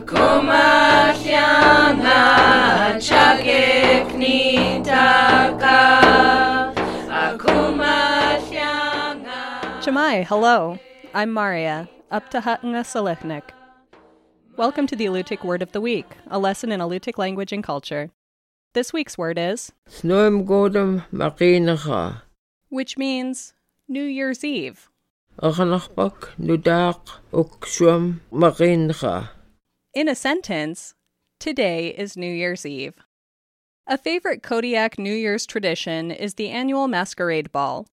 Akumahyanga chakeknitaka Akumahyanga Shemai, hello. I'm Maria, Uptahatnga Salechnik. Welcome to the Alutiiq Word of the Week, a lesson in Alutiiq language and culture. This week's word is, Snoim godam which means New Year's Eve. Achanachpak nudak ukshwam makinacha. In a sentence, today is New Year's Eve. A favorite Kodiak New Year's tradition is the annual Masquerade Ball.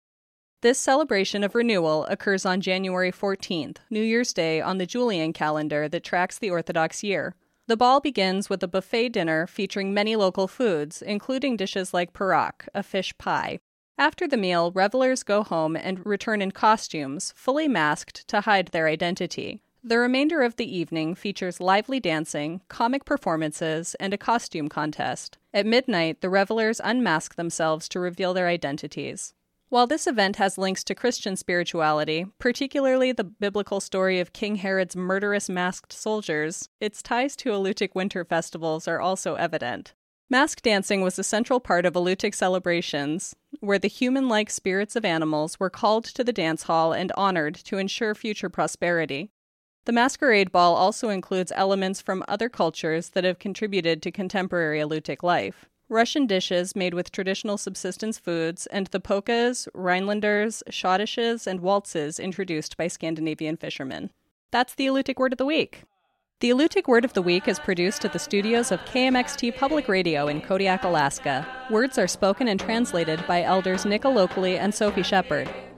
This celebration of renewal occurs on January 14th, New Year's Day on the Julian calendar that tracks the Orthodox year. The ball begins with a buffet dinner featuring many local foods, including dishes like parak, a fish pie. After the meal, revelers go home and return in costumes, fully masked to hide their identity. The remainder of the evening features lively dancing, comic performances, and a costume contest. At midnight, the revelers unmask themselves to reveal their identities. While this event has links to Christian spirituality, particularly the biblical story of King Herod's murderous masked soldiers, its ties to Alutiiq winter festivals are also evident. Mask dancing was a central part of Alutiiq celebrations, where the human like spirits of animals were called to the dance hall and honored to ensure future prosperity. The masquerade ball also includes elements from other cultures that have contributed to contemporary Alutiiq life. Russian dishes made with traditional subsistence foods, and the polkas, Rhinelanders, schottisches, and waltzes introduced by Scandinavian fishermen. That's the Alutiiq Word of the Week. The Alutiiq Word of the Week is produced at the studios of KMXT Public Radio in Kodiak, Alaska. Words are spoken and translated by elders Nick Alokli and Sophie Shepard.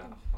tard.